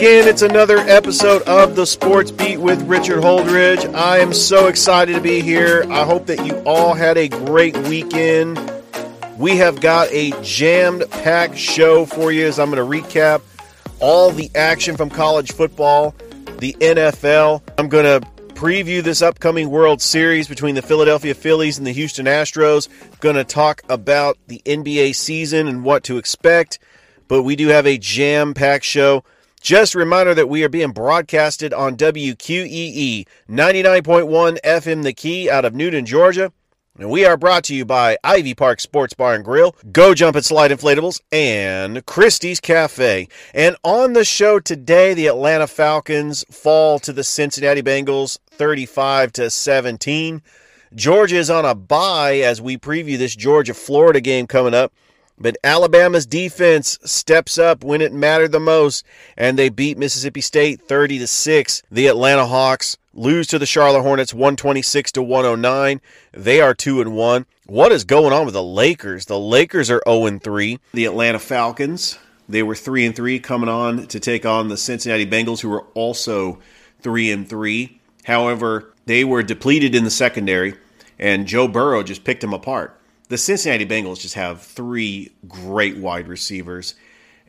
Again, it's another episode of the Sports Beat with Richard Holdridge. I am so excited to be here. I hope that you all had a great weekend. We have got a jammed packed show for you as I'm going to recap all the action from college football, the NFL. I'm going to preview this upcoming World Series between the Philadelphia Phillies and the Houston Astros. Going to talk about the NBA season and what to expect. But we do have a jam packed show. Just a reminder that we are being broadcasted on WQEE 99.1 FM The Key out of Newton, Georgia. And we are brought to you by Ivy Park Sports Bar and Grill, Go Jump and Slide Inflatables, and Christie's Cafe. And on the show today, the Atlanta Falcons fall to the Cincinnati Bengals 35 to 17. Georgia is on a bye as we preview this Georgia Florida game coming up. But Alabama's defense steps up when it mattered the most, and they beat Mississippi State 30 to 6. The Atlanta Hawks lose to the Charlotte Hornets 126 to 109. They are 2 and 1. What is going on with the Lakers? The Lakers are 0 and 3. The Atlanta Falcons, they were 3 and 3 coming on to take on the Cincinnati Bengals who were also 3 and 3. However, they were depleted in the secondary and Joe Burrow just picked them apart the Cincinnati Bengals just have three great wide receivers.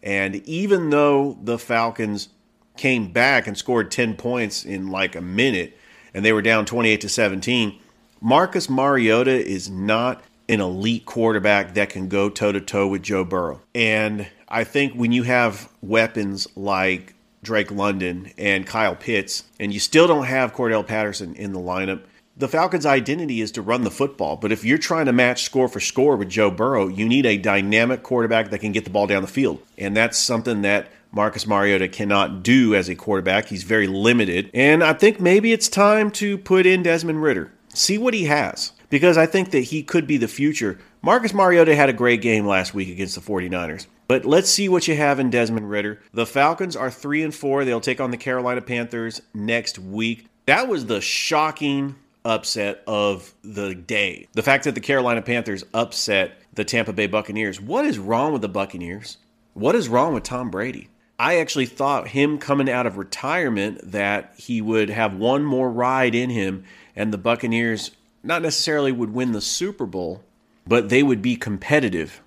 And even though the Falcons came back and scored 10 points in like a minute and they were down 28 to 17, Marcus Mariota is not an elite quarterback that can go toe to toe with Joe Burrow. And I think when you have weapons like Drake London and Kyle Pitts, and you still don't have Cordell Patterson in the lineup, the Falcons' identity is to run the football. But if you're trying to match score for score with Joe Burrow, you need a dynamic quarterback that can get the ball down the field. And that's something that Marcus Mariota cannot do as a quarterback. He's very limited. And I think maybe it's time to put in Desmond Ridder, See what he has. Because I think that he could be the future. Marcus Mariota had a great game last week against the 49ers. But let's see what you have in Desmond Ridder. The Falcons are 3 and 4. They'll take on the Carolina Panthers next week. That was the shocking upset of the day. The fact that the Carolina Panthers upset the Tampa Bay Buccaneers. What is wrong with the Buccaneers? What is wrong with Tom Brady? I actually thought him coming out of retirement that he would have one more ride in him and the Buccaneers not necessarily would win the Super Bowl, but they would be competitive.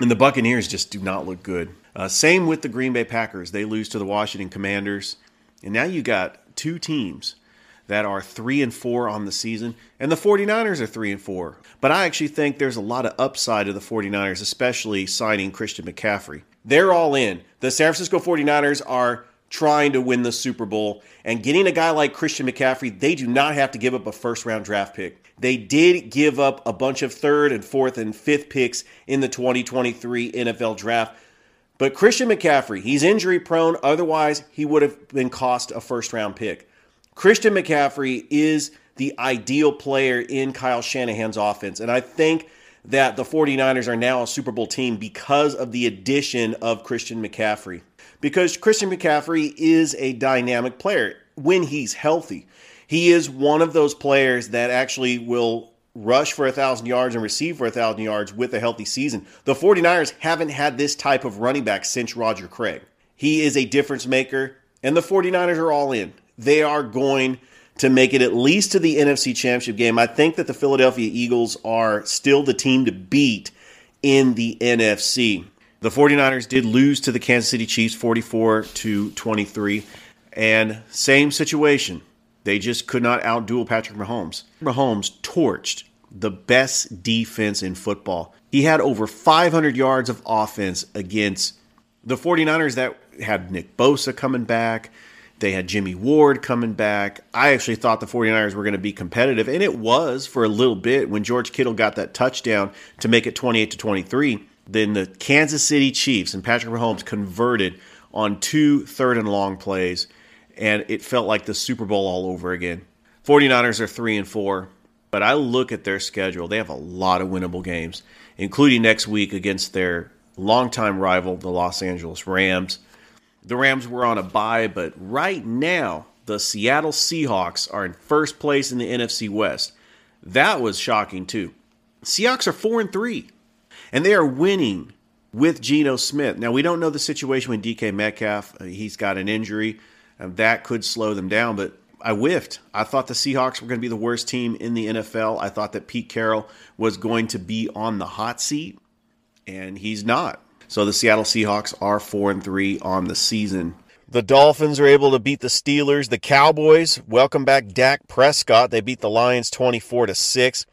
And the Buccaneers just do not look good. Uh, same with the Green Bay Packers. They lose to the Washington Commanders. And now you got two teams that are 3 and 4 on the season and the 49ers are 3 and 4. But I actually think there's a lot of upside to the 49ers especially signing Christian McCaffrey. They're all in. The San Francisco 49ers are trying to win the Super Bowl and getting a guy like Christian McCaffrey, they do not have to give up a first round draft pick. They did give up a bunch of third and fourth and fifth picks in the 2023 NFL draft. But Christian McCaffrey, he's injury prone. Otherwise, he would have been cost a first round pick. Christian McCaffrey is the ideal player in Kyle Shanahan's offense. And I think that the 49ers are now a Super Bowl team because of the addition of Christian McCaffrey. Because Christian McCaffrey is a dynamic player when he's healthy. He is one of those players that actually will rush for 1,000 yards and receive for 1,000 yards with a healthy season. The 49ers haven't had this type of running back since Roger Craig. He is a difference maker, and the 49ers are all in they are going to make it at least to the NFC Championship game. I think that the Philadelphia Eagles are still the team to beat in the NFC. The 49ers did lose to the Kansas City Chiefs 44 to 23 and same situation. They just could not outduel Patrick Mahomes. Mahomes torched the best defense in football. He had over 500 yards of offense against the 49ers that had Nick Bosa coming back. They had Jimmy Ward coming back. I actually thought the 49ers were going to be competitive, and it was for a little bit when George Kittle got that touchdown to make it 28 to 23. Then the Kansas City Chiefs and Patrick Mahomes converted on two third and long plays, and it felt like the Super Bowl all over again. 49ers are 3 and 4, but I look at their schedule. They have a lot of winnable games, including next week against their longtime rival, the Los Angeles Rams. The Rams were on a bye, but right now, the Seattle Seahawks are in first place in the NFC West. That was shocking too. Seahawks are 4 and 3, and they are winning with Geno Smith. Now, we don't know the situation with DK Metcalf. Uh, he's got an injury, and that could slow them down, but I whiffed. I thought the Seahawks were going to be the worst team in the NFL. I thought that Pete Carroll was going to be on the hot seat, and he's not. So the Seattle Seahawks are 4 and 3 on the season. The Dolphins are able to beat the Steelers. The Cowboys welcome back Dak Prescott. They beat the Lions 24 to 6.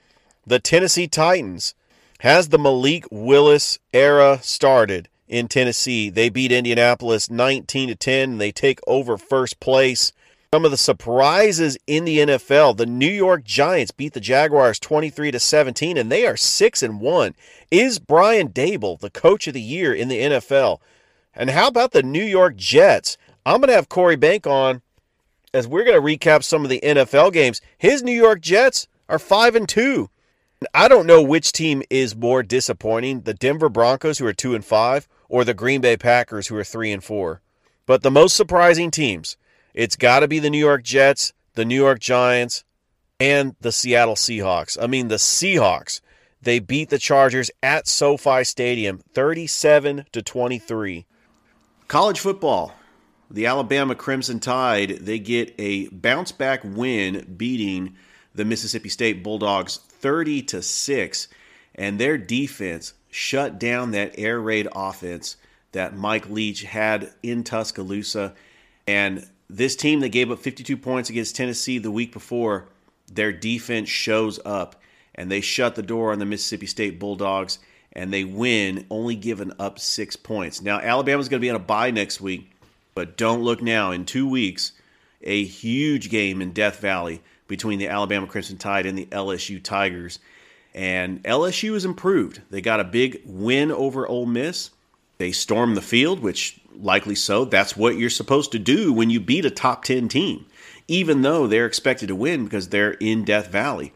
The Tennessee Titans has the Malik Willis era started in Tennessee. They beat Indianapolis 19 to 10 and they take over first place. Some of the surprises in the NFL, the New York Giants beat the Jaguars 23 to 17 and they are 6 and 1. Is Brian Daboll the coach of the year in the NFL? And how about the New York Jets? I'm going to have Corey Bank on as we're going to recap some of the NFL games. His New York Jets are 5 and 2. I don't know which team is more disappointing, the Denver Broncos who are 2 and 5 or the Green Bay Packers who are 3 and 4. But the most surprising teams it's got to be the New York Jets, the New York Giants, and the Seattle Seahawks. I mean, the Seahawks. They beat the Chargers at SoFi Stadium 37 to 23. College football. The Alabama Crimson Tide, they get a bounce back win beating the Mississippi State Bulldogs 30 to 6 and their defense shut down that air raid offense that Mike Leach had in Tuscaloosa and this team that gave up 52 points against Tennessee the week before, their defense shows up and they shut the door on the Mississippi State Bulldogs and they win, only giving up six points. Now, Alabama's going to be on a bye next week, but don't look now. In two weeks, a huge game in Death Valley between the Alabama Crimson Tide and the LSU Tigers. And LSU has improved. They got a big win over Ole Miss. They storm the field, which likely so. That's what you're supposed to do when you beat a top 10 team, even though they're expected to win because they're in Death Valley.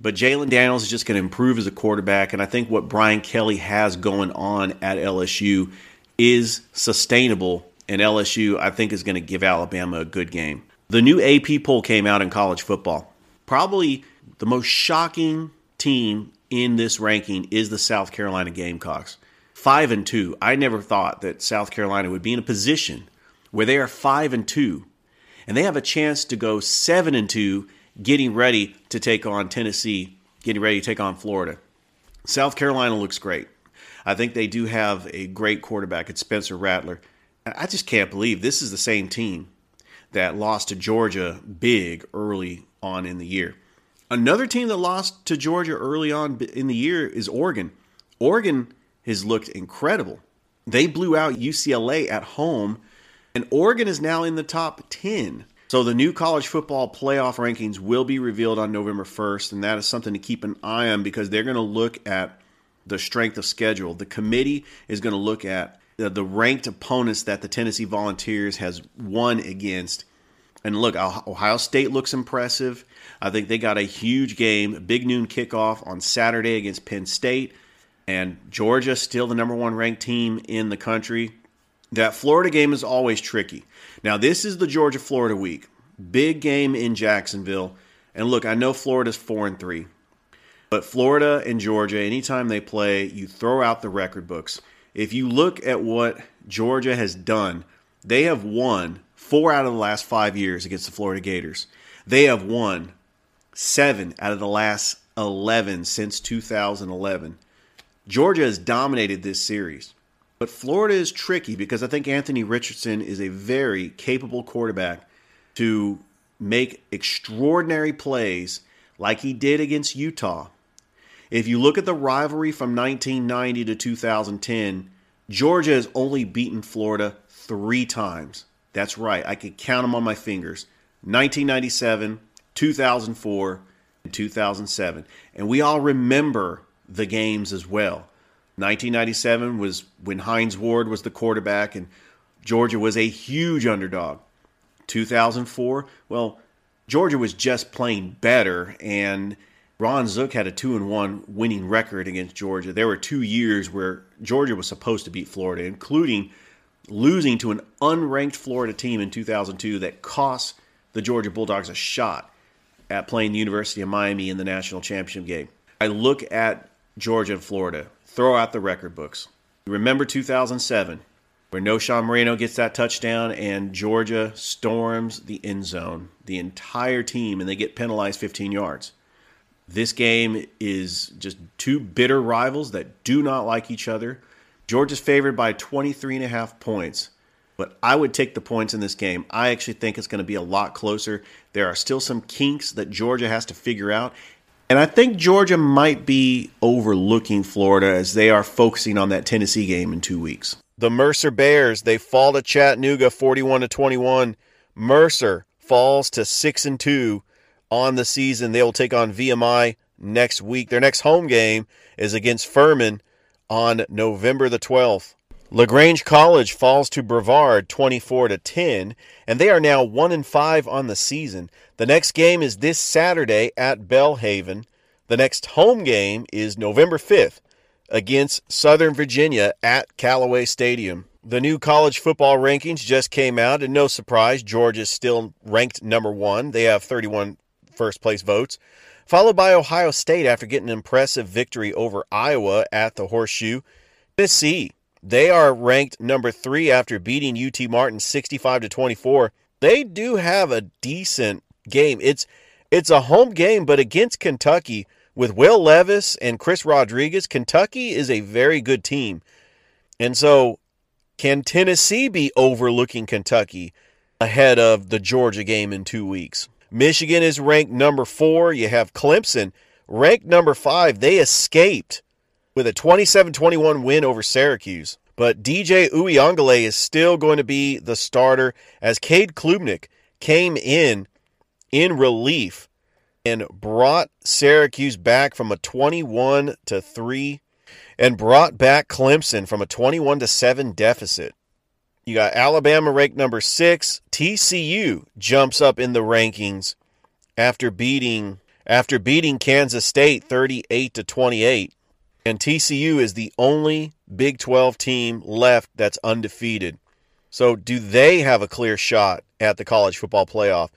But Jalen Daniels is just going to improve as a quarterback. And I think what Brian Kelly has going on at LSU is sustainable. And LSU, I think, is going to give Alabama a good game. The new AP poll came out in college football. Probably the most shocking team in this ranking is the South Carolina Gamecocks five and two. I never thought that South Carolina would be in a position where they are five and two, and they have a chance to go seven and two, getting ready to take on Tennessee, getting ready to take on Florida. South Carolina looks great. I think they do have a great quarterback. It's Spencer Rattler. I just can't believe this is the same team that lost to Georgia big early on in the year. Another team that lost to Georgia early on in the year is Oregon. Oregon has looked incredible. They blew out UCLA at home, and Oregon is now in the top 10. So the new college football playoff rankings will be revealed on November 1st, and that is something to keep an eye on because they're going to look at the strength of schedule. The committee is going to look at the, ranked opponents that the Tennessee Volunteers has won against. And look, Ohio State looks impressive. I think they got a huge game, big noon kickoff on Saturday against Penn State and Georgia still the number one ranked team in the country. That Florida game is always tricky. Now, this is the Georgia Florida week. Big game in Jacksonville. And look, I know Florida's 4 and 3. But Florida and Georgia, anytime they play, you throw out the record books. If you look at what Georgia has done, they have won four out of the last five years against the Florida Gators. They have won seven out of the last 11 since 2011. Georgia has dominated this series. But Florida is tricky because I think Anthony Richardson is a very capable quarterback to make extraordinary plays like he did against Utah If you look at the rivalry from 1990 to 2010, Georgia has only beaten Florida three times. That's right. I could count them on my fingers 1997, 2004, and 2007. And we all remember the games as well. 1997 was when Hines Ward was the quarterback and Georgia was a huge underdog. 2004, well, Georgia was just playing better and Ron Zook had a 2 and 1 winning record against Georgia. There were 2 years where Georgia was supposed to beat Florida, including losing to an unranked Florida team in 2002 that cost the Georgia Bulldogs a shot at playing the University of Miami in the national championship game. I look at Georgia and Florida, throw out the record books. Remember 2007, where Knowshon Moreno gets that touchdown and Georgia storms the end zone, the entire team, and they get penalized 15 yards. This game is just two bitter rivals that do not like each other. Georgia's favored by 23 and a half points, but I would take the points in this game. I actually think it's going to be a lot closer. There are still some kinks that Georgia has to figure out. And I think Georgia might be overlooking Florida as they are focusing on that Tennessee game in two weeks. The Mercer Bears, they fall to Chattanooga 41 to 21. Mercer falls to 6 and 2 on the season. They will take on VMI next week. Their next home game is against Furman on November the 12th. LaGrange College falls to Brevard 24 to 10 and they are now 1 and 5 on the season. The next game is this Saturday at Belhaven. The next home game is November 5th against Southern Virginia at Callaway Stadium. The new college football rankings just came out, and no surprise, Georgia is still ranked number one. They have 31 first place votes, followed by Ohio State after getting an impressive victory over Iowa at the Horseshoe. Tennessee, they are ranked number three after beating UT Martin 65 to 24. They do have a decent game. It's it's a home game, but against Kentucky with Will Levis and Chris Rodriguez, Kentucky is a very good team. And so, can Tennessee be overlooking Kentucky ahead of the Georgia game in two weeks? Michigan is ranked number four. You have Clemson ranked number five. They escaped with a 27 21 win over Syracuse. But DJ Uiagalelei is still going to be the starter as Cade Klubnik came in in relief and brought Syracuse back from a 21 to 3 and brought back Clemson from a 21 to 7 deficit. You got Alabama ranked number 6. TCU jumps up in the rankings after beating after beating Kansas State 38 to 28. And TCU is the only Big 12 team left that's undefeated. So do they have a clear shot at the college football playoff?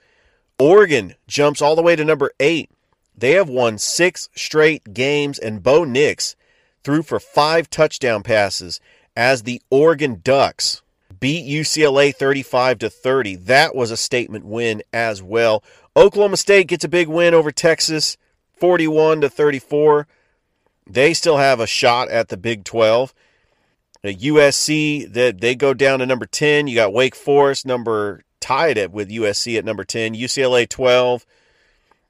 Oregon jumps all the way to number 8. They have won 6 straight games and Bo Nix threw for 5 touchdown passes as the Oregon Ducks beat UCLA 35 to 30. That was a statement win as well. Oklahoma State gets a big win over Texas 41 to 34. They still have a shot at the Big 12. Uh, the USC that they go down to number 10. You got Wake Forest number tied it with USC at number 10, UCLA 12.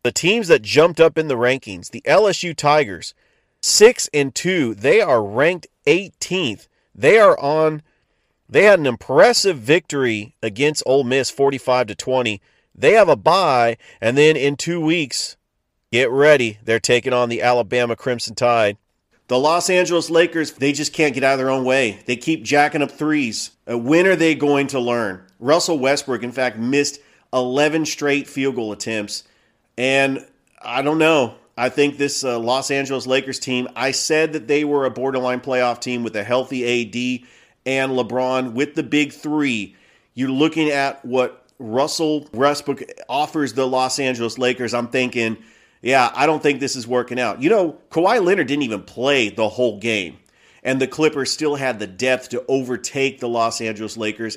The teams that jumped up in the rankings, the LSU Tigers, 6 and 2, they are ranked 18th. They are on they had an impressive victory against Ole Miss 45 to 20. They have a bye and then in 2 weeks, get ready, they're taking on the Alabama Crimson Tide. The Los Angeles Lakers, they just can't get out of their own way. They keep jacking up threes. Uh, when are they going to learn? Russell Westbrook, in fact, missed 11 straight field goal attempts. And I don't know. I think this uh, Los Angeles Lakers team, I said that they were a borderline playoff team with a healthy AD and LeBron with the big three. You're looking at what Russell Westbrook offers the Los Angeles Lakers. I'm thinking, yeah, I don't think this is working out. You know, Kawhi Leonard didn't even play the whole game, and the Clippers still had the depth to overtake the Los Angeles Lakers.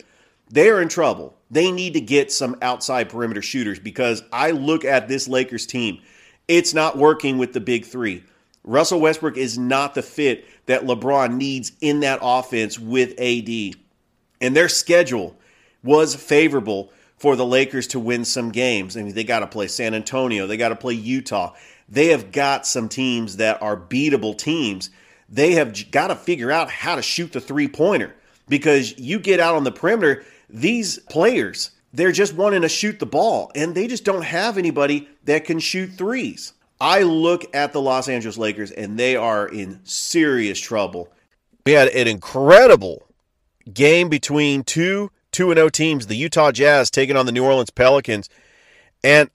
They are in trouble. They need to get some outside perimeter shooters because I look at this Lakers team. It's not working with the big three. Russell Westbrook is not the fit that LeBron needs in that offense with AD. And their schedule was favorable for the Lakers to win some games. I mean, they got to play San Antonio, they got to play Utah. they have got some teams that are beatable teams. They have got to figure out how to shoot the three pointer because you get out on the perimeter, these players, they're just wanting to shoot the ball and they just don't have anybody that can shoot threes. I look at the Los Angeles Lakers and they are in serious trouble. We had an incredible game between two 2 0 teams, the Utah Jazz taking on the New Orleans Pelicans. And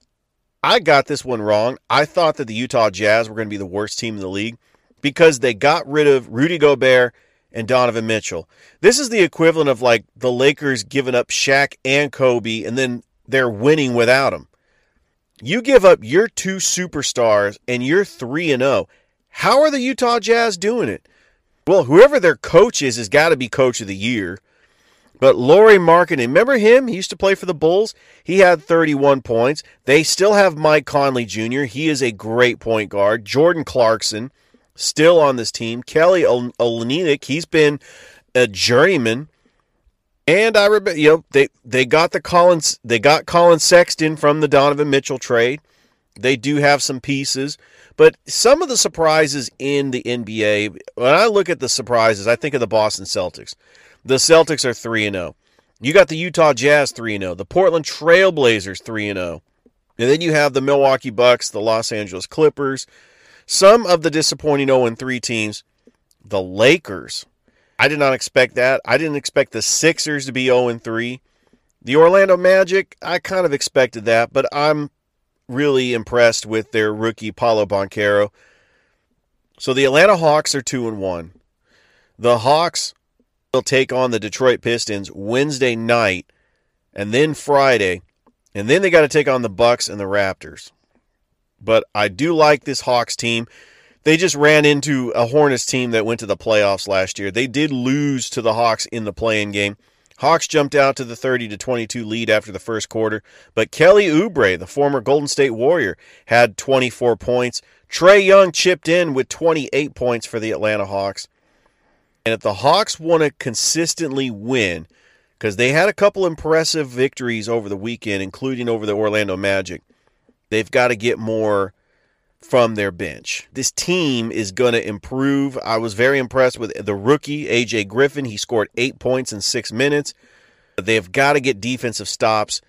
I got this one wrong. I thought that the Utah Jazz were going to be the worst team in the league because they got rid of Rudy Gobert and Donovan Mitchell. This is the equivalent of like the Lakers giving up Shaq and Kobe and then they're winning without them. You give up your two superstars and you're 3 and 0. How are the Utah Jazz doing it? Well, whoever their coach is has got to be coach of the year. But Lauri Markkanen, remember him? He used to play for the Bulls. He had 31 points. They still have Mike Conley Jr. He is a great point guard. Jordan Clarkson, still on this team. Kelly Olynyk, he's been a journeyman. And I remember, you know, they they got the Collins, they got Collin Sexton from the Donovan Mitchell trade. They do have some pieces, but some of the surprises in the NBA. When I look at the surprises, I think of the Boston Celtics. The Celtics are 3 and 0. You got the Utah Jazz 3 and 0, the Portland Trailblazers 3 and 0. And then you have the Milwaukee Bucks, the Los Angeles Clippers, some of the disappointing 0 3 teams, the Lakers. I did not expect that. I didn't expect the Sixers to be 0 3. The Orlando Magic, I kind of expected that, but I'm really impressed with their rookie Paolo Banchero. So the Atlanta Hawks are 2 and 1. The Hawks will take on the Detroit Pistons Wednesday night and then Friday, and then they got to take on the Bucks and the Raptors. But I do like this Hawks team. They just ran into a Hornets team that went to the playoffs last year. They did lose to the Hawks in the play-in game. Hawks jumped out to the 30 to 22 lead after the first quarter, but Kelly Oubre, the former Golden State Warrior, had 24 points. Trae Young chipped in with 28 points for the Atlanta Hawks. And if the Hawks want to consistently win, because they had a couple impressive victories over the weekend, including over the Orlando Magic, they've got to get more from their bench. This team is going to improve. I was very impressed with the rookie, AJ Griffin. He scored eight points in six minutes. They've got to get defensive stops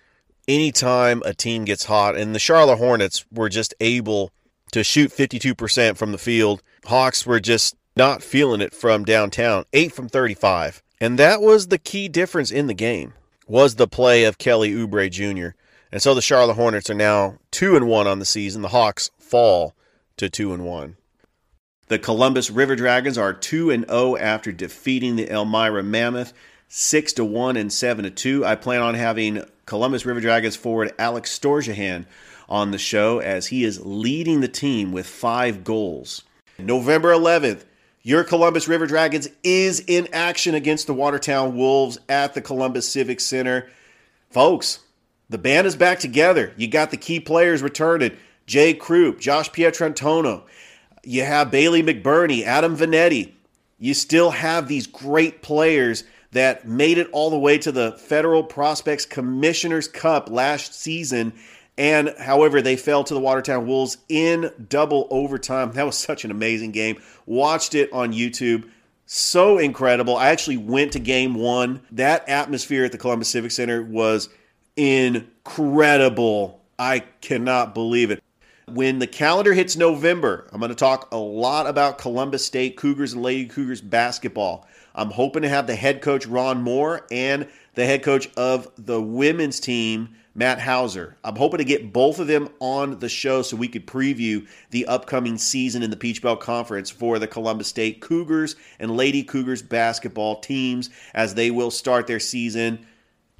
anytime a team gets hot. And the Charlotte Hornets were just able to shoot 52% from the field. Hawks were just not feeling it from downtown. 8 from 35. And that was the key difference in the game. Was the play of Kelly Oubre Jr. And so the Charlotte Hornets are now 2 and 1 on the season. The Hawks fall to 2 and 1. The Columbus River Dragons are 2 and 0 after defeating the Elmira Mammoth 6 to 1 and 7 to 2. I plan on having Columbus River Dragons forward Alex Storjahan on the show as he is leading the team with 5 goals. November 11th, your Columbus River Dragons is in action against the Watertown Wolves at the Columbus Civic Center. Folks, the band is back together. You got the key players returning Jay Krupp, Josh Pietrantonio. You have Bailey McBurney, Adam Vanetti. You still have these great players that made it all the way to the Federal Prospects Commissioner's Cup last season and however, they fell to the Watertown Wolves in double overtime. That was such an amazing game. Watched it on YouTube. So incredible. I actually went to game one. That atmosphere at the Columbus Civic Center was incredible. I cannot believe it. When the calendar hits November, I'm going to talk a lot about Columbus State Cougars and Lady Cougars basketball. I'm hoping to have the head coach Ron Moore and the head coach of the women's team Matt Hauser. I'm hoping to get both of them on the show so we could preview the upcoming season in the Peach Belt Conference for the Columbus State Cougars and Lady Cougars basketball teams as they will start their season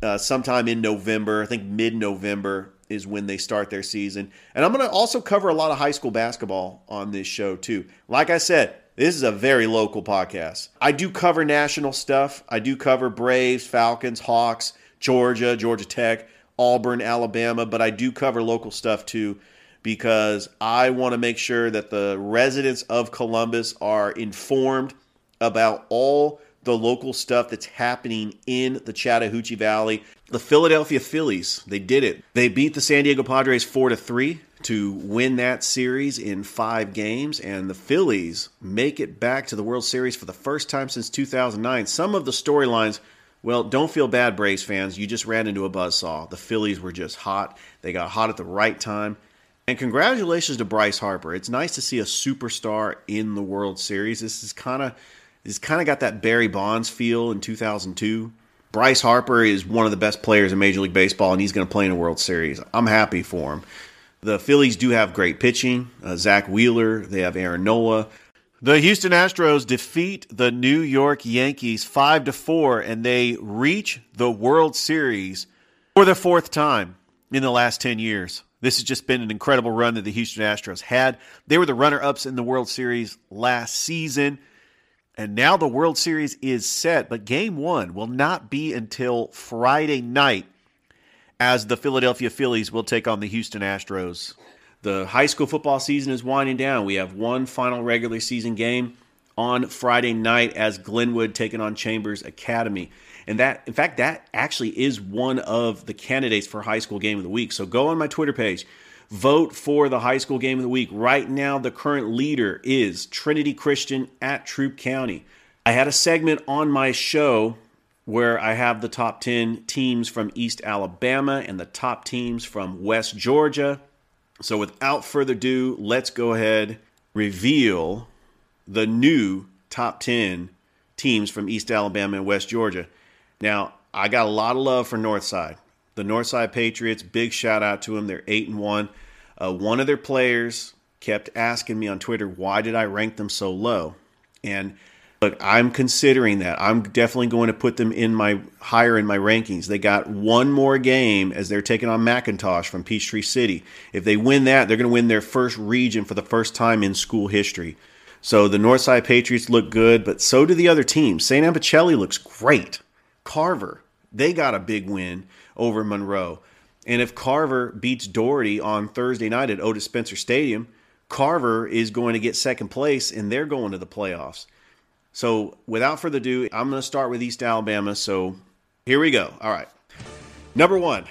uh, sometime in November. I think mid November is when they start their season. And I'm going to also cover a lot of high school basketball on this show, too. Like I said, this is a very local podcast. I do cover national stuff, I do cover Braves, Falcons, Hawks, Georgia, Georgia Tech. Auburn, Alabama, but I do cover local stuff too because I want to make sure that the residents of Columbus are informed about all the local stuff that's happening in the Chattahoochee Valley. The Philadelphia Phillies, they did it. They beat the San Diego Padres 4 to 3 to win that series in five games, and the Phillies make it back to the World Series for the first time since 2009. Some of the storylines, well, don't feel bad, Braves fans. You just ran into a buzzsaw. The Phillies were just hot. They got hot at the right time. And congratulations to Bryce Harper. It's nice to see a superstar in the World Series. This is kind of this kind of got that Barry Bonds feel in 2002. Bryce Harper is one of the best players in Major League Baseball, and he's going to play in a World Series. I'm happy for him. The Phillies do have great pitching. Uh, Zack Wheeler, they have Aaron Nola. The Houston Astros defeat the New York Yankees 5 to 4 and they reach the World Series for the fourth time in the last 10 years. This has just been an incredible run that the Houston Astros had. They were the runner-ups in the World Series last season. And now the World Series is set, but game 1 will not be until Friday night as the Philadelphia Phillies will take on the Houston Astros. The high school football season is winding down. We have one final regular season game on Friday night as Glenwood taking on Chambers Academy. And that, in fact, that actually is one of the candidates for high school game of the week. So go on my Twitter page, vote for the high school game of the week. Right now, the current leader is Trinity Christian at Troup County. I had a segment on my show where I have the top 10 teams from East Alabama and the top teams from West Georgia. So without further ado, let's go ahead reveal the new top 10 teams from East Alabama and West Georgia. Now, I got a lot of love for Northside. The Northside Patriots, big shout out to them. They're 8 and 1. Uh, one of their players kept asking me on Twitter, why did I rank them so low? And Look, I'm considering that. I'm definitely going to put them in my higher in my rankings. They got one more game as they're taking on McIntosh from Peachtree City. If they win that, they're going to win their first region for the first time in school history. So the Northside Patriots look good, but so do the other teams. St. Anne Pacelli looks great. Carver, they got a big win over Monroe. And if Carver beats Dougherty on Thursday night at Otis Spencer Stadium, Carver is going to get second place and they're going to the playoffs. So without further ado, I'm going to start with East Alabama. So here we go. All right. Number one,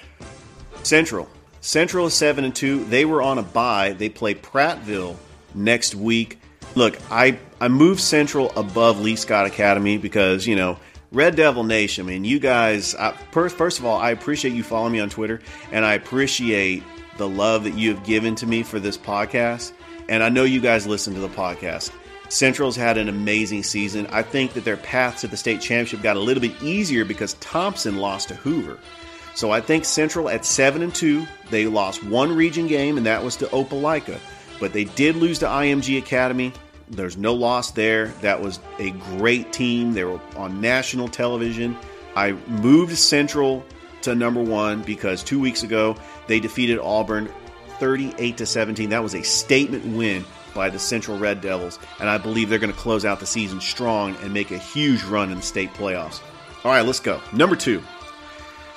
Central. Central is seven and two. They were on a bye. They play Prattville next week. Look, I I moved Central above Lee Scott Academy because you know Red Devil Nation. I mean, you guys. I, first, first of all, I appreciate you following me on Twitter, and I appreciate the love that you have given to me for this podcast. And I know you guys listen to the podcast. Central's had an amazing season. I think that their path to the state championship got a little bit easier because Thompson lost to Hoover. So I think Central at 7 and 2, they lost one region game and that was to Opelika. But they did lose to IMG Academy. There's no loss there. That was a great team. They were on national television. I moved Central to number 1 because 2 weeks ago they defeated Auburn 38 to 17. That was a statement win by the Central Red Devils, and I believe they're going to close out the season strong and make a huge run in the state playoffs. All right, let's go. Number two,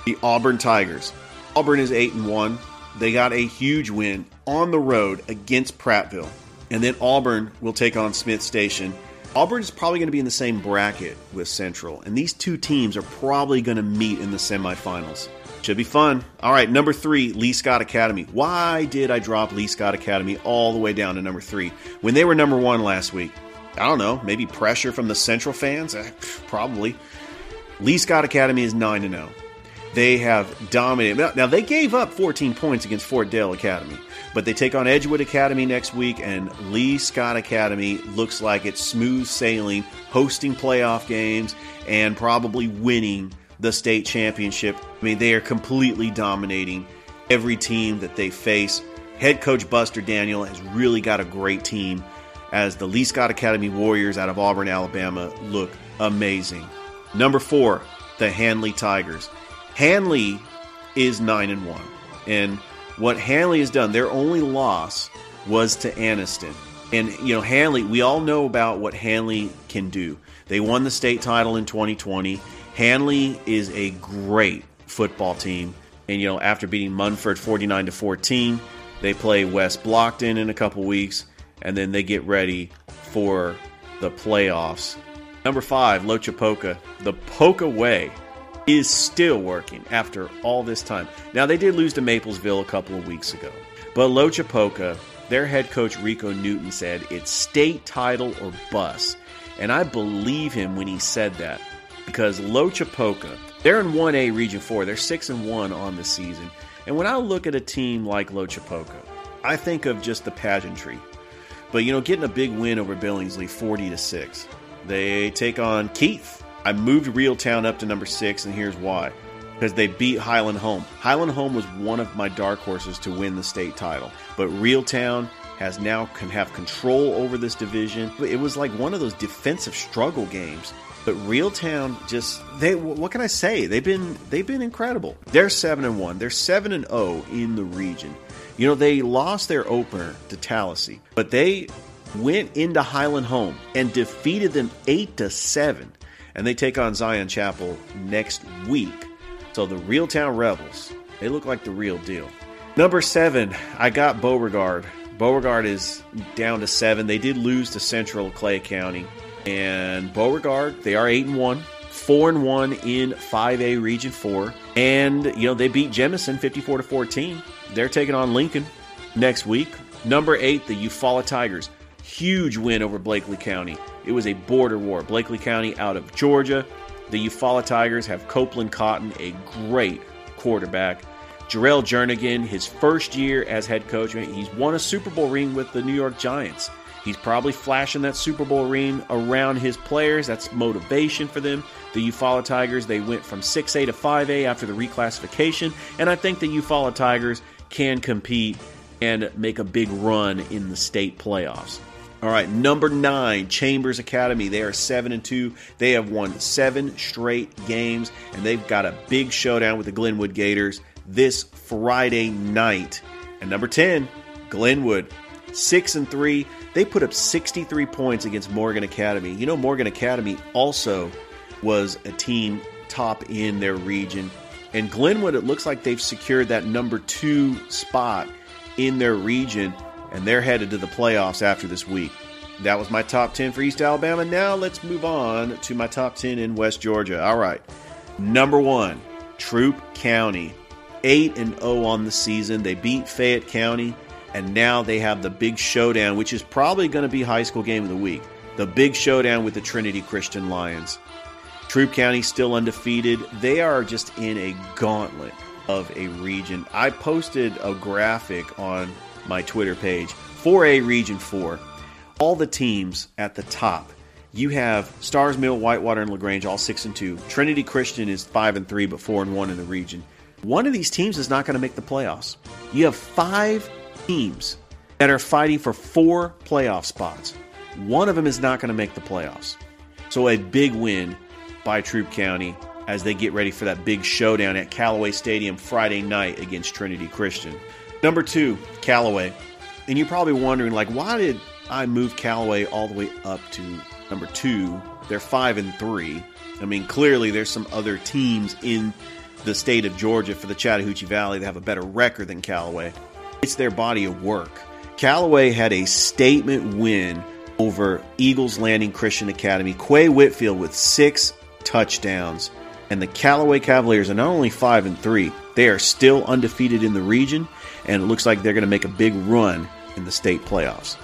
the Auburn Tigers. Auburn is eight and one. They got a huge win on the road against Prattville, and then Auburn will take on Smith Station. Auburn is probably going to be in the same bracket with Central, and these two teams are probably going to meet in the semifinals. Should be fun. All right, number three, Lee Scott Academy. Why did I drop Lee Scott Academy all the way down to number three when they were number one last week? I don't know. Maybe pressure from the Central fans? Eh, probably. Lee Scott Academy is 9 0. They have dominated. Now, they gave up 14 points against Fort Dale Academy, but they take on Edgewood Academy next week, and Lee Scott Academy looks like it's smooth sailing, hosting playoff games, and probably winning the state championship. I mean, they are completely dominating every team that they face. Head coach Buster Daniel has really got a great team as the Lee Scott Academy Warriors out of Auburn, Alabama look amazing. Number four, the Handley Tigers. Handley is 9 and 1. And what Handley has done, their only loss was to Anniston. And, you know, Handley, we all know about what Handley can do. They won the state title in 2020. Handley is a great football team, and you know after beating Munford 49 to 14, they play West Blockton in a couple weeks, and then they get ready for the playoffs. Number five, Loachapoka. The Poka way is still working after all this time. Now they did lose to Maplesville a couple of weeks ago, But Loachapoka, their head coach Rico Newton said it's state title or bust. And I believe him when he said that because Loachapoka, they're in 1A Region 4. They're 6 and 1 on the season. And when I look at a team like Loachapoka, I think of just the pageantry. But you know, getting a big win over Billingsley 40 to 6. They take on Keith. I moved Reeltown up to number 6 and here's why. Because they beat Highland Home. Highland Home was one of my dark horses to win the state title. But Reeltown has now can have control over this division. It was like one of those defensive struggle games. But Reeltown just they what can I say? They've been they've been incredible. They're 7 and 1. They're 7 and 0 in the region. You know, they lost their opener to Tallassee, but they went into Highland Home and defeated them 8 to 7. And they take on Zion Chapel next week. So the Reeltown Rebels, they look like the real deal. Number 7, I got Beauregard. Beauregard is down to 7. They did lose to Central Clay County. And Beauregard, they are 8 and 1, 4 and 1 in 5A Region 4. And, you know, they beat Jemison 54 to 14. They're taking on Lincoln next week. Number 8, the Eufaula Tigers. Huge win over Blakely County. It was a border war. Blakely County out of Georgia. The Eufaula Tigers have Copeland Cotton, a great quarterback. Jarrell Jernigan, his first year as head coach, he's won a Super Bowl ring with the New York Giants. He's probably flashing that Super Bowl ring around his players. That's motivation for them. The Eufaula Tigers, they went from 6A to 5A after the reclassification, and I think the Eufaula Tigers can compete and make a big run in the state playoffs. All right, number nine, Chambers Academy. They are seven and two. They have won seven straight games, and they've got a big showdown with the Glenwood Gators this Friday night. And number ten, Glenwood, six and three. They put up 63 points against Morgan Academy. You know, Morgan Academy also was a team top in their region. And Glenwood, it looks like they've secured that number two spot in their region, and they're headed to the playoffs after this week. That was my top 10 for East Alabama. Now let's move on to my top 10 in West Georgia. All right. Number one, Troup County. 8 and 0 on the season. They beat Fayette County, and now they have the big showdown, which is probably going to be high school game of the week. The big showdown with the Trinity Christian Lions. Troup County still undefeated. They are just in a gauntlet of a region. I posted a graphic on my Twitter page for a Region 4. All the teams at the top. You have Starr's Mill, Whitewater, and LaGrange all 6 and 2. Trinity Christian is 5 and 3 but 4 and 1 in the region. One of these teams is not going to make the playoffs. You have 5 teams that are fighting for 4 playoff spots. One of them is not going to make the playoffs. So a big win by Troup County as they get ready for that big showdown at Callaway Stadium Friday night against Trinity Christian. Number two, Callaway. And you're probably wondering, like, why did I move Callaway all the way up to number two? They're five and three. I mean, clearly there's some other teams in the state of Georgia for the Chattahoochee Valley that have a better record than Callaway. It's their body of work. Callaway had a statement win over Eagles Landing Christian Academy. Quay Whitfield with six touchdowns. And the Callaway Cavaliers are not only 5 and 3, they are still undefeated in the region and it looks like they're going to make a big run in the state playoffs.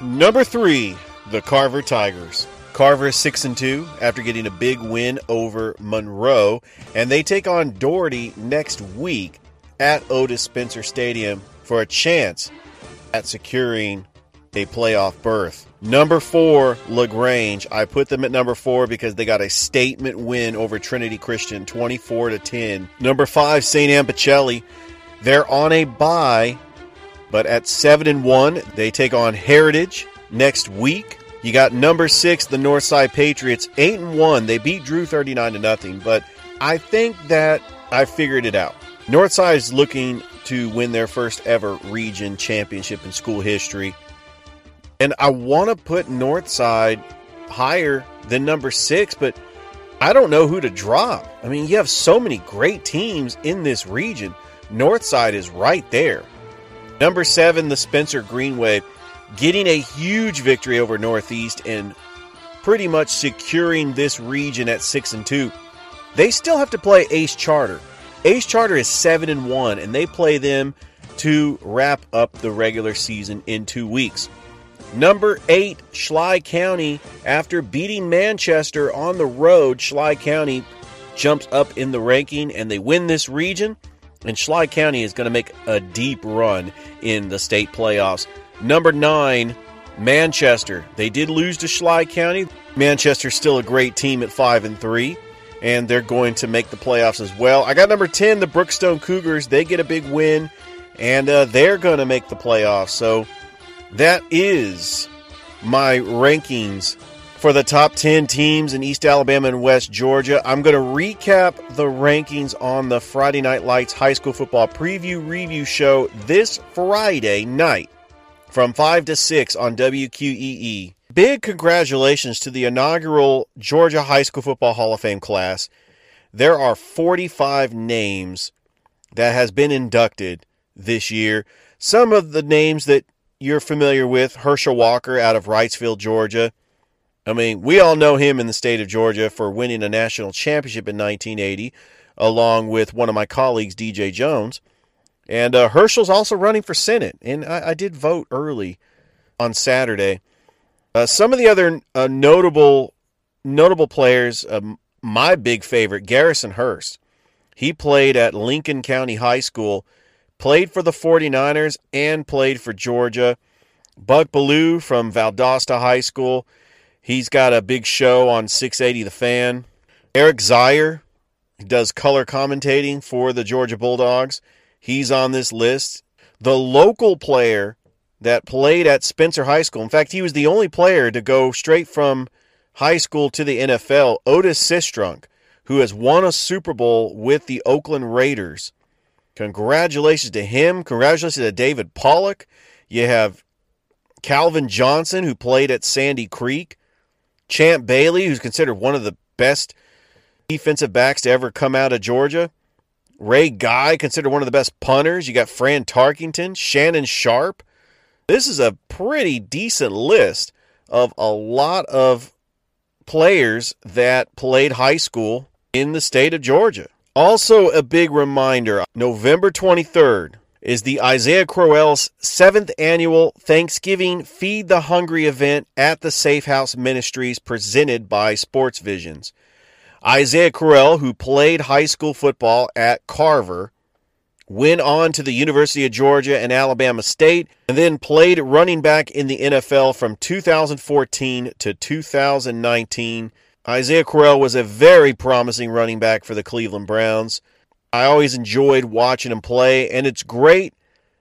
Number 3, the Carver Tigers. Carver is 6 and 2 after getting a big win over Monroe and they take on Dougherty next week at Otis Spencer Stadium for a chance at securing a playoff berth. Number four, LaGrange. I put them at number four because they got a statement win over Trinity Christian, 24 to 10. Number five, St. Anne Pacelli. They're on a bye, but at seven and one, they take on Heritage next week. You got number six, the Northside Patriots, eight and one. They beat Drew 39 to nothing, but I think that I figured it out. Northside is looking to win their first ever region championship in school history. And I want to put Northside higher than number six, but I don't know who to drop. I mean, you have so many great teams in this region. Northside is right there. Number seven, the Spencer Greenwave, getting a huge victory over Northeast and pretty much securing this region at six and two. They still have to play Ace Charter. Ace Charter is seven and one, and they play them to wrap up the regular season in two weeks. Number eight, Schley County. After beating Manchester on the road, Schley County jumps up in the ranking and they win this region. And Schley County is going to make a deep run in the state playoffs. Number nine, Manchester. They did lose to Schley County. Manchester's still a great team at five and three, and they're going to make the playoffs as well. I got number ten, the Brookstone Cougars. They get a big win, and uh, they're going to make the playoffs. So that is my rankings for the top 10 teams in East Alabama and West Georgia. I'm going to recap the rankings on the Friday Night Lights High School Football Preview Review Show this Friday night from 5 to 6 on WQEE. Big congratulations to the inaugural Georgia High School Football Hall of Fame class. There are 45 names that has been inducted this year. Some of the names that you're familiar with Herschel Walker out of Wrightsville, Georgia. I mean, we all know him in the state of Georgia for winning a national championship in 1980, along with one of my colleagues, DJ Jones. And uh, Herschel's also running for Senate, and I, I did vote early on Saturday. Uh, some of the other uh, notable notable players, um, my big favorite, Garrison Hearst. He played at Lincoln County High School played for the 49ers and played for Georgia. Buck Belue from Valdosta High School. He's got a big show on 680 The Fan. Eric Zeier does color commentating for the Georgia Bulldogs. He's on this list. The local player that played at Spencer High School, in fact, he was the only player to go straight from high school to the NFL, Otis Sistrunk, who has won a Super Bowl with the Oakland Raiders. Congratulations to him. Congratulations to David Pollack. You have Calvin Johnson, who played at Sandy Creek. Champ Bailey, who's considered one of the best defensive backs to ever come out of Georgia. Ray Guy, considered one of the best punters. You got Fran Tarkington, Shannon Sharpe. This is a pretty decent list of a lot of players that played high school in the state of Georgia. Also, a big reminder November 23rd is the Isaiah Crowell's seventh annual Thanksgiving Feed the Hungry event at the Safe House Ministries presented by Sports Visions. Isaiah Crowell, who played high school football at Carver, went on to the University of Georgia and Alabama State, and then played running back in the NFL from 2014 to 2019 Isaiah Crowell was a very promising running back for the Cleveland Browns. I always enjoyed watching him play, and it's great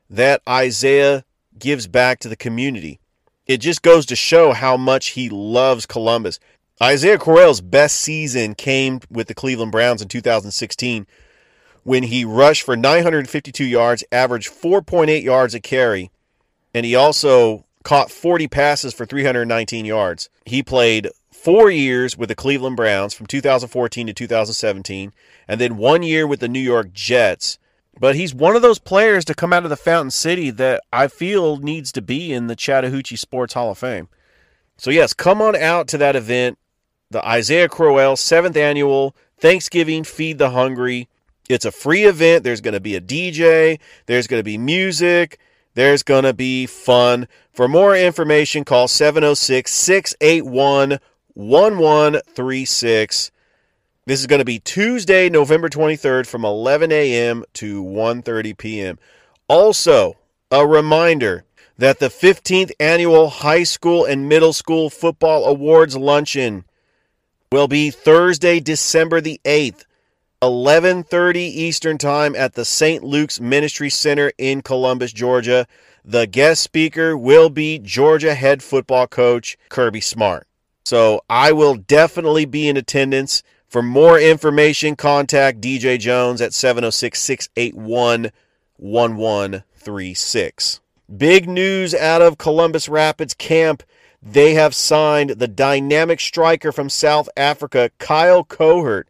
that Isaiah gives back to the community. It just goes to show how much he loves Columbus. Isaiah Crowell's best season came with the Cleveland Browns in 2016 when he rushed for 952 yards, averaged 4.8 yards a carry, and he also caught 40 passes for 319 yards. He played four years with the Cleveland Browns from 2014 to 2017, and then one year with the New York Jets. But he's one of those players to come out of the Fountain City that I feel needs to be in the Chattahoochee Sports Hall of Fame. So, yes, come on out to that event, the Isaiah Crowell seventh annual Thanksgiving Feed the Hungry. It's a free event. There's going to be a DJ, there's going to be music, there's going to be fun. For more information, call 706 681 1136. This is going to be Tuesday, November 23rd from 11 a.m. to 1:30 p.m. Also, a reminder that the 15th annual high school and middle school football awards luncheon will be Thursday, December the 8th, 11:30 Eastern Time at the St. Luke's Ministry Center in Columbus, Georgia. The guest speaker will be Georgia head football coach Kirby Smart. So I will definitely be in attendance. For more information, contact DJ Jones at 706 681 1136. Big news out of Columbus Rapids Camp. They have signed the dynamic striker from South Africa, Kyle Cohort.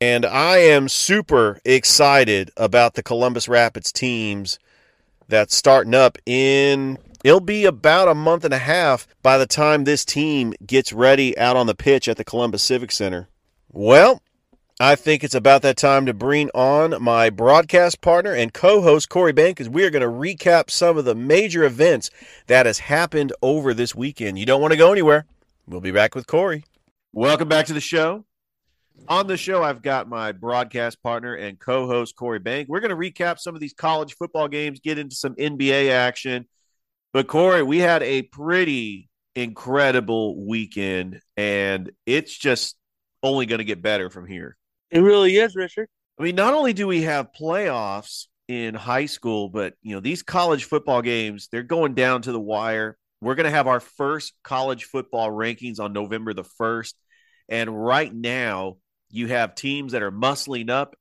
And I am super excited about the Columbus Rapids teams that's starting up in It'll be about a month and a half by the time this team gets ready out on the pitch at the Columbus Civic Center. Well, I think it's about that time to bring on my broadcast partner and co-host Corey Bank as we are going to recap some of the major events that has happened over this weekend. You don't want to go anywhere. We'll be back with Corey. Welcome back to the show. On the show, I've got my broadcast partner and co-host Corey Bank. We're going to recap some of these college football games, get into some NBA action. But Corey, we had a pretty incredible weekend, and it's just only going to get better from here. It really is, Richard. I mean, not only do we have playoffs in high school, but you know, these college football games, they're going down to the wire. We're going to have our first college football rankings on November the 1st. And right now, you have teams that are muscling up,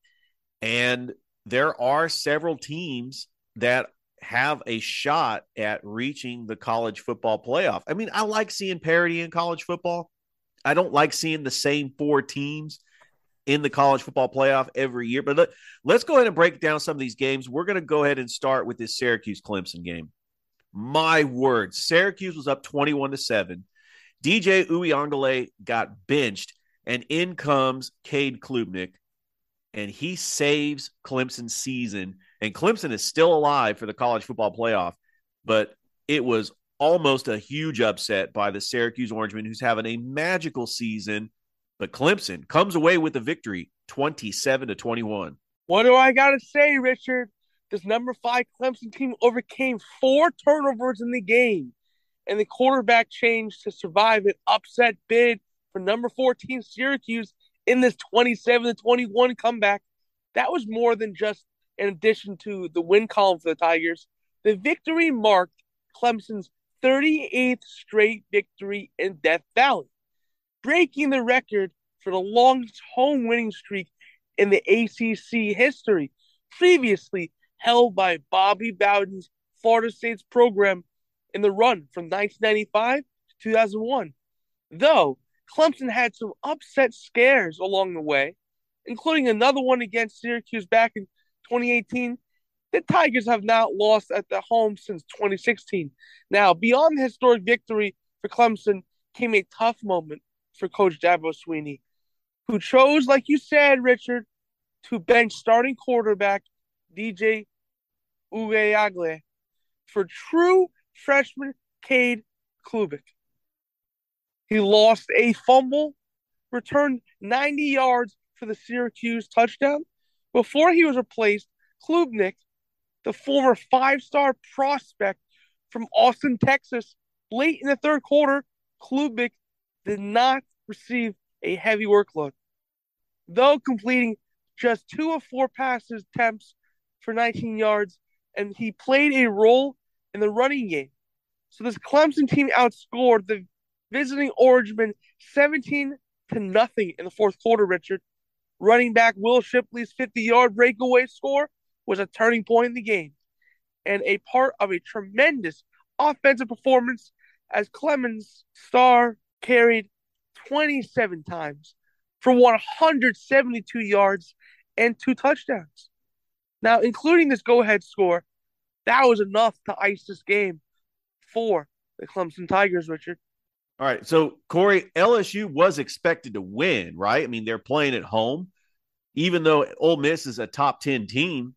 and there are several teams that have a shot at reaching the college football playoff. I mean, I like seeing parity in college football. I don't like seeing the same four teams in the college football playoff every year. But let, us go ahead and break down some of these games. We're going to go ahead and start with this Syracuse Clemson game. My word, Syracuse was up 21 to 7. DJ Uiagalelei got benched, and in comes Cade Klubnik, and he saves Clemson's season. And Clemson is still alive for the college football playoff, but it was almost a huge upset by the Syracuse Orangemen, who's having a magical season but Clemson comes away with the victory 27 to 21. What do I got to say, Richard? This number five Clemson team overcame four turnovers in the game, and the quarterback changed to survive an upset bid for number 14 Syracuse in this 27 to 21 comeback. That was more than just an addition to the win column for the Tigers. The victory marked Clemson's 38th straight victory in Death Valley breaking the record for the longest home winning streak in the ACC history, previously held by Bobby Bowden's Florida State's program in the run from 1995 to 2001. Though Clemson had some upset scares along the way, including another one against Syracuse back in 2018. The Tigers have not lost at the home since 2016. Now, beyond the historic victory for Clemson came a tough moment for Coach Dabo Swinney, who chose, like you said, Richard, to bench starting quarterback DJ Uiagalelei for true freshman Cade Klubnik. He lost a fumble, returned 90 yards for the Syracuse touchdown. Before he was replaced, Klubnik, the former five-star prospect from Austin, Texas, late in the third quarter, Klubnik did not receive a heavy workload. Though completing just two of four passes attempts for 19 yards, and he played a role in the running game. So this Clemson team outscored the visiting Orangemen 17 to nothing in the fourth quarter, Richard. Running back Will Shipley's 50 yard breakaway score was a turning point in the game and a part of a tremendous offensive performance as Clemson star carried 27 times for 172 yards and two touchdowns. Now, including this go ahead score, that was enough to ice this game for the Clemson Tigers, Richard. All right. So, Corey, LSU was expected to win, right? I mean, they're playing at home. Even though Ole Miss is a top 10 team,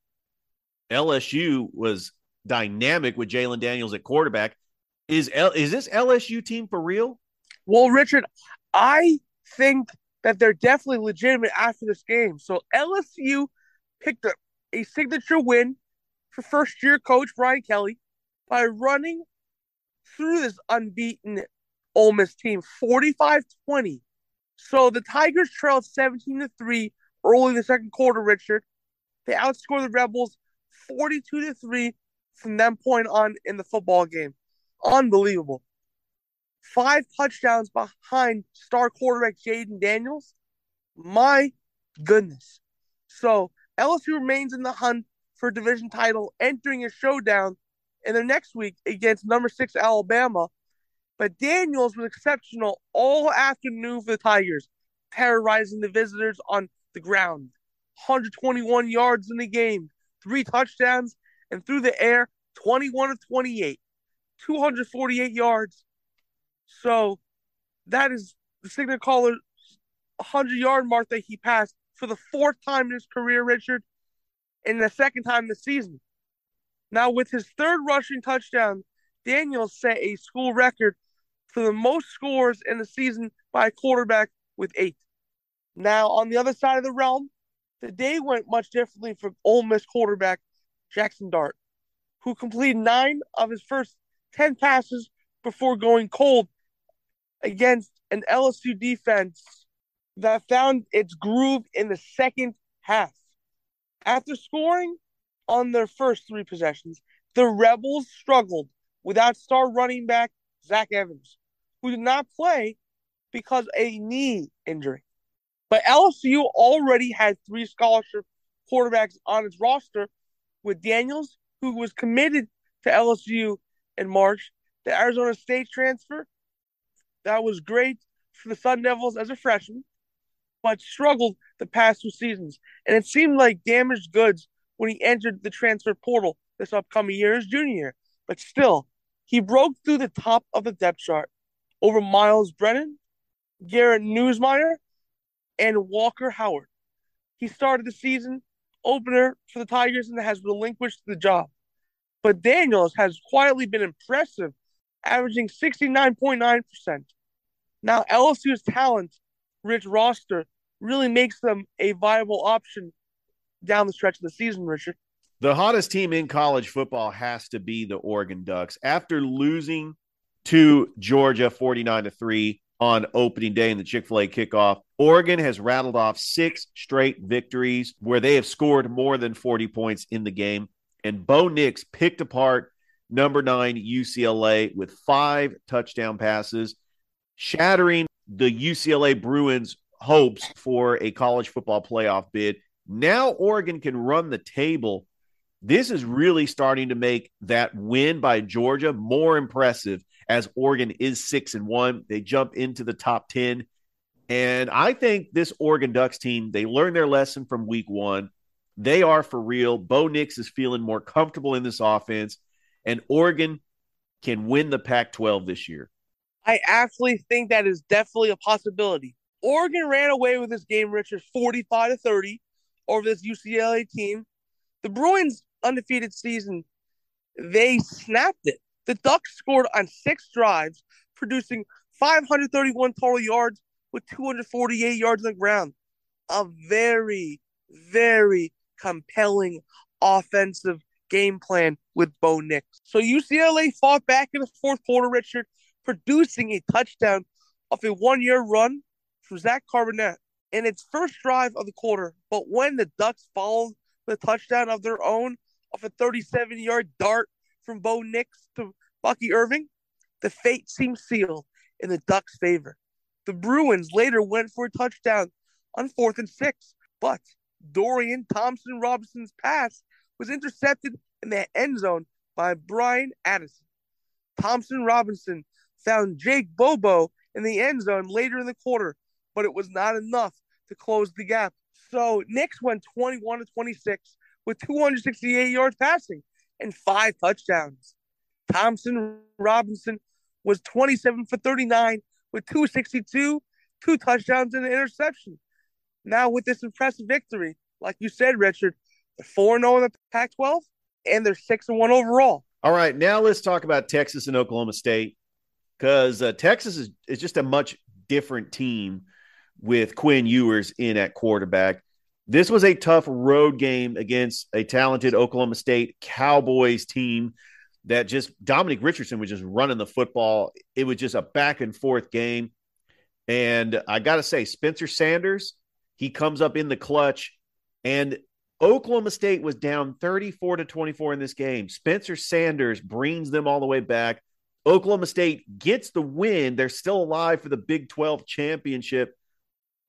LSU was dynamic with Jalen Daniels at quarterback. Is L- is this LSU team for real? Well, Richard, I think that they're definitely legitimate after this game. So LSU picked up a signature win for first year coach Brian Kelly by running through this unbeaten Ole Miss team 45 20. So the Tigers trailed 17 to 3 early in the second quarter, Richard. They outscored the Rebels 42 to 3 from that point on in the football game. Unbelievable five touchdowns behind star quarterback Jayden Daniels. My goodness. So LSU remains in the hunt for division title, entering a showdown in the next week against number six Alabama. But Daniels was exceptional all afternoon for the Tigers, terrorizing the visitors on the ground. 121 yards in the game, three touchdowns, and through the air, 21 of 28, 248 yards, so that is the signal caller 100 yard mark that he passed for the fourth time in his career, Richard, and the second time this season. Now, with his third rushing touchdown, Daniels set a school record for the most scores in the season by a quarterback with eight. Now, on the other side of the realm, the day went much differently for Ole Miss quarterback Jackson Dart, who completed nine of his first 10 passes before going cold against an LSU defense that found its groove in the second half. After scoring on their first three possessions, the Rebels struggled without star running back Zach Evans, who did not play because a knee injury. But LSU already had three scholarship quarterbacks on its roster with Daniels, who was committed to LSU in March, the Arizona State transfer. That was great for the Sun Devils as a freshman, but struggled the past two seasons. And it seemed like damaged goods when he entered the transfer portal this upcoming year, his junior. But still, he broke through the top of the depth chart over Myles Brennan, Garrett Nussmeier, and Walker Howard. He started the season opener for the Tigers and has relinquished the job. But Daniels has quietly been impressive, averaging 69.9%. Now, LSU's talent rich roster really makes them a viable option down the stretch of the season, Richard. The hottest team in college football has to be the Oregon Ducks. After losing to Georgia 49 to 3 on opening day in the Chick fil A kickoff, Oregon has rattled off six straight victories where they have scored more than 40 points in the game. And Bo Nix picked apart number nine UCLA with five touchdown passes, shattering the UCLA Bruins' hopes for a college football playoff bid. Now Oregon can run the table. This is really starting to make that win by Georgia more impressive as Oregon is six and one. They jump into the top 10. And I think this Oregon Ducks team, they learned their lesson from week one. They are for real. Bo Nix is feeling more comfortable in this offense, and Oregon can win the Pac 12 this year. I actually think that is definitely a possibility. Oregon ran away with this game, Richard, 45 to 30 over this UCLA team. The Bruins' undefeated season, they snapped it. The Ducks scored on six drives, producing 531 total yards with 248 yards on the ground. A very, very compelling offensive game plan with Bo Nix. So UCLA fought back in the fourth quarter, Richard, producing a touchdown off a one year run from Zach Charbonnet in its first drive of the quarter. But when the Ducks followed the touchdown of their own off a 37 yard dart from Bo Nix to Bucky Irving, the fate seemed sealed in the Ducks' favor. The Bruins later went for a touchdown on fourth and six, but Dorian Thompson Robinson's pass was intercepted in the end zone by Bryan Addison. Thompson Robinson found Jake Bobo in the end zone later in the quarter, but it was not enough to close the gap. So Nix went 21 to 26 with 268 yards passing and five touchdowns. Thompson Robinson was 27 for 39 with 262, two touchdowns and an interception. Now, with this impressive victory, like you said, Richard, they're 4 0 in the Pac 12 and they're 6 1 overall. All right, now let's talk about Texas and Oklahoma State because uh, Texas is, is just a much different team with Quinn Ewers in at quarterback. This was a tough road game against a talented Oklahoma State Cowboys team that just Dominic Richardson was just running the football. It was just a back and forth game. And I got to say, Spencer Sanders, he comes up in the clutch. And Oklahoma State was down 34 to 24 in this game. Spencer Sanders brings them all the way back. Oklahoma State gets the win. They're still alive for the Big 12 championship.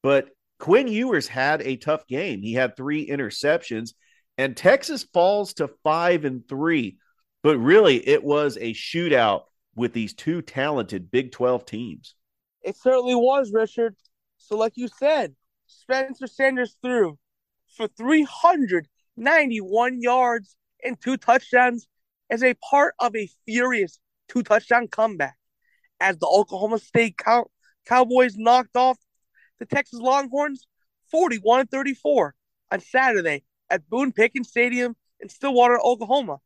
But Quinn Ewers had a tough game. He had three interceptions, and Texas falls to five and three. But really, it was a shootout with these two talented Big 12 teams. It certainly was, Richard. So, like you said, Spencer Sanders threw for 391 yards and two touchdowns as a part of a furious two touchdown comeback as the Oklahoma State Cow- Cowboys knocked off the Texas Longhorns 41 34 on Saturday at Boone Pickens Stadium in Stillwater, Oklahoma.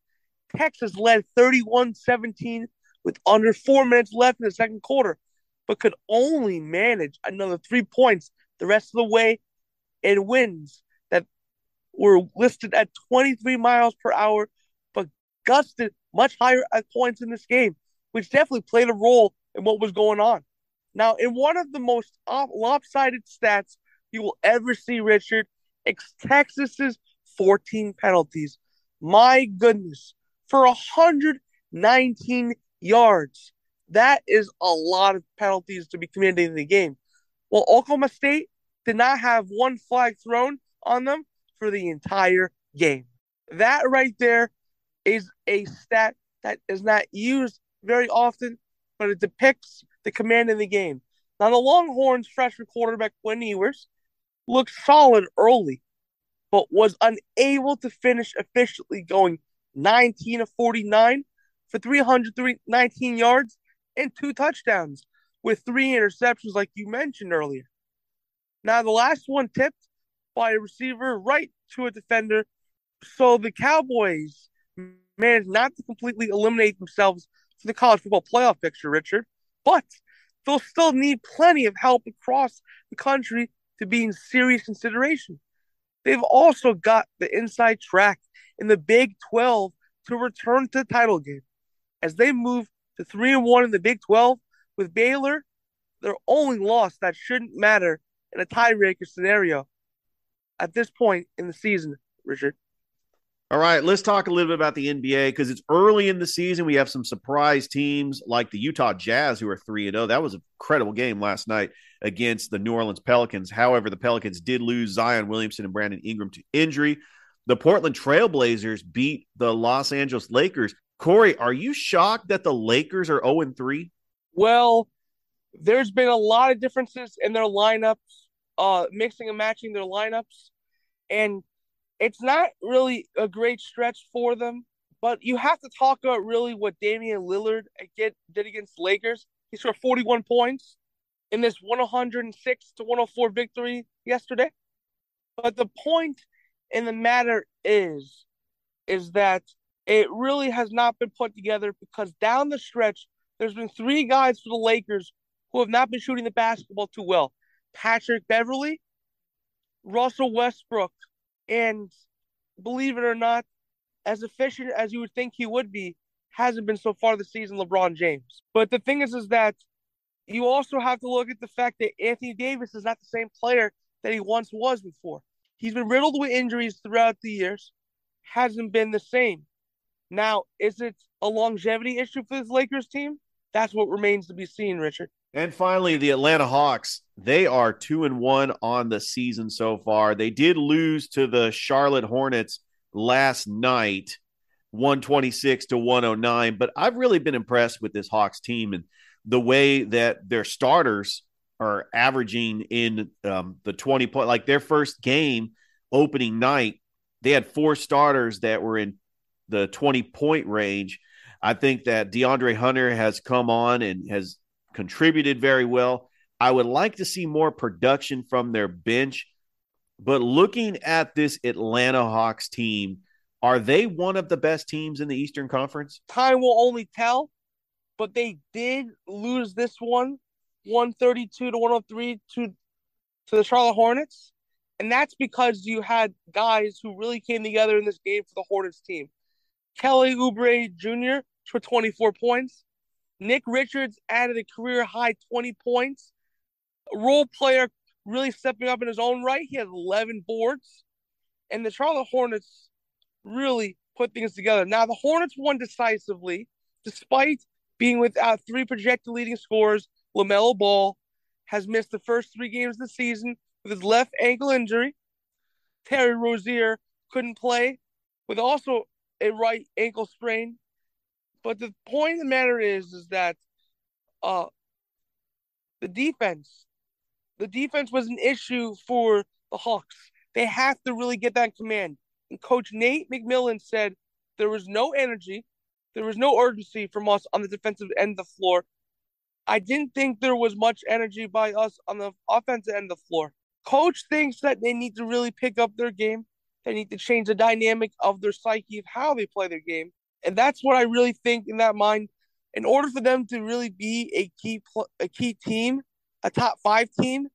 Texas led 31 17 with under four minutes left in the second quarter, but could only manage another three points the rest of the way in winds that were listed at 23 miles per hour, but gusted much higher at points in this game, which definitely played a role in what was going on. Now, in one of the most lopsided stats you will ever see, Richard, it's Texas's 14 penalties. My goodness, for 119 yards. That is a lot of penalties to be committed in the game. Well, Oklahoma State did not have one flag thrown on them for the entire game. That right there is a stat that is not used very often, but it depicts the command in the game. Now, the Longhorns freshman quarterback Quinn Ewers looked solid early, but was unable to finish efficiently, going 19 of 49 for 319 yards and two touchdowns with three interceptions, like you mentioned earlier. Now, the last one tipped by a receiver right to a defender. So the Cowboys managed not to completely eliminate themselves from the college football playoff picture, Richard, but they'll still need plenty of help across the country to be in serious consideration. They've also got the inside track in the Big 12 to return to the title game. As they move to 3 and 1 in the Big 12 with Baylor, their only loss that shouldn't matter in a tiebreaker scenario at this point in the season, Richard. All right, let's talk a little bit about the NBA because it's early in the season. We have some surprise teams like the Utah Jazz, who are 3 0. That was a incredible game last night against the New Orleans Pelicans. However, the Pelicans did lose Zion Williamson and Brandon Ingram to injury. The Portland Trailblazers beat the Los Angeles Lakers. Corey, are you shocked that the Lakers are 0 3? Well, there's been a lot of differences in their lineups, uh, mixing and matching their lineups. And it's not really a great stretch for them, but you have to talk about really what Damian Lillard did against Lakers. He scored 41 points in this 106 to 104 victory yesterday. But the point in the matter is, is that it really has not been put together because down the stretch, there's been three guys for the Lakers who have not been shooting the basketball too well. Patrick Beverley, Russell Westbrook, and believe it or not, as efficient as you would think he would be, hasn't been so far this season LeBron James. But the thing is, is that you also have to look at the fact that Anthony Davis is not the same player that he once was before. He's been riddled with injuries throughout the years, hasn't been the same. Now, is it a longevity issue for this Lakers team? That's what remains to be seen, Richard. And finally, the Atlanta Hawks. They are two and one on the season so far. They did lose to the Charlotte Hornets last night, 126 to 109. But I've really been impressed with this Hawks team and the way that their starters are averaging in um, the 20 point, like their first game opening night, they had four starters that were in the 20 point range. I think that DeAndre Hunter has come on and has contributed very well. I would like to see more production from their bench. But looking at this Atlanta Hawks team, are they one of the best teams in the Eastern Conference? Time will only tell, but they did lose this one 132 to 103 to to the Charlotte Hornets. And that's because you had guys who really came together in this game for the Hornets team. Kelly Oubre Jr. for 24 points. Nick Richards added a career high 20 points. Role player really stepping up in his own right. He had 11 boards. And the Charlotte Hornets really put things together. Now, the Hornets won decisively, despite being without three projected leading scorers. LaMelo Ball has missed the first three games of the season with his left ankle injury. Terry Rozier couldn't play with also a right ankle sprain. But the point of the matter is, is that uh, the defense, the defense was an issue for the Hawks. They have to really get that command. And Coach Nate McMillan said there was no energy, there was no urgency from us on the defensive end of the floor. I didn't think there was much energy by us on the offensive end of the floor. Coach thinks that they need to really pick up their game. They need to change the dynamic of their psyche of how they play their game. And that's what I really think in that mind. In order for them to really be a key pl- a key team, a top five team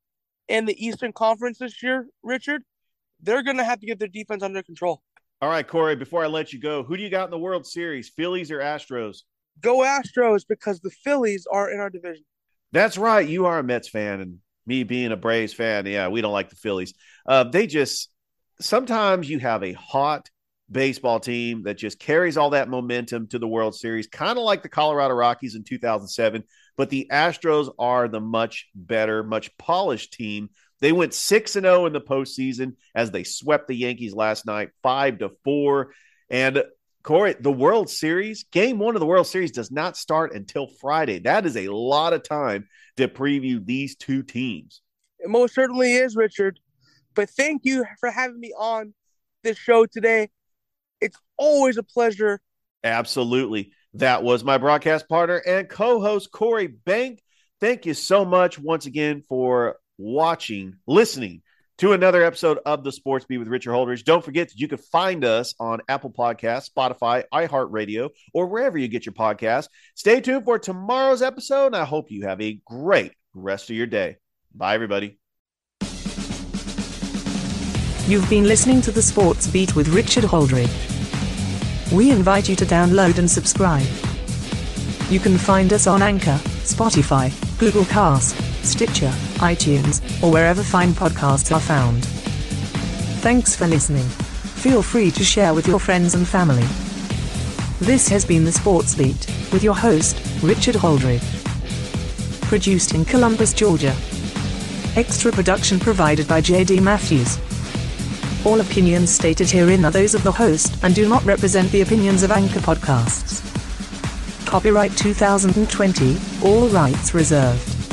in the Eastern Conference this year, Richard, they're going to have to get their defense under control. All right, Corey, before I let you go, who do you got in the World Series, Phillies or Astros? Go Astros because the Phillies are in our division. That's right. You are a Mets fan, and me being a Braves fan, yeah, we don't like the Phillies. Uh, they just sometimes you have a hot baseball team that just carries all that momentum to the World Series, kind of like the Colorado Rockies in 2007. But the Astros are the much better, much polished team. They went 6 and 0 in the postseason as they swept the Yankees last night, 5 to 4. And Corey, the World Series, game one of the World Series does not start until Friday. That is a lot of time to preview these two teams. It most certainly is, Richard. But thank you for having me on this show today. It's always a pleasure. Absolutely. That was my broadcast partner and co host, Corey Bank. Thank you so much once again for watching, listening to another episode of the Sports Beat with Richard Holdridge. Don't forget that you can find us on Apple Podcasts, Spotify, iHeartRadio, or wherever you get your podcasts. Stay tuned for tomorrow's episode, and I hope you have a great rest of your day. Bye, everybody. You've been listening to the Sports Beat with Richard Holdridge. We invite you to download and subscribe. You can find us on Anchor, Spotify, Google Cast, Stitcher, iTunes, or wherever fine podcasts are found. Thanks for listening. Feel free to share with your friends and family. This has been the Sports Beat with your host, Richard Holdridge. Produced in Columbus, Georgia. Extra production provided by JD Matthews. All opinions stated herein are those of the host and do not represent the opinions of Anchor Podcasts. Copyright 2020, all rights reserved.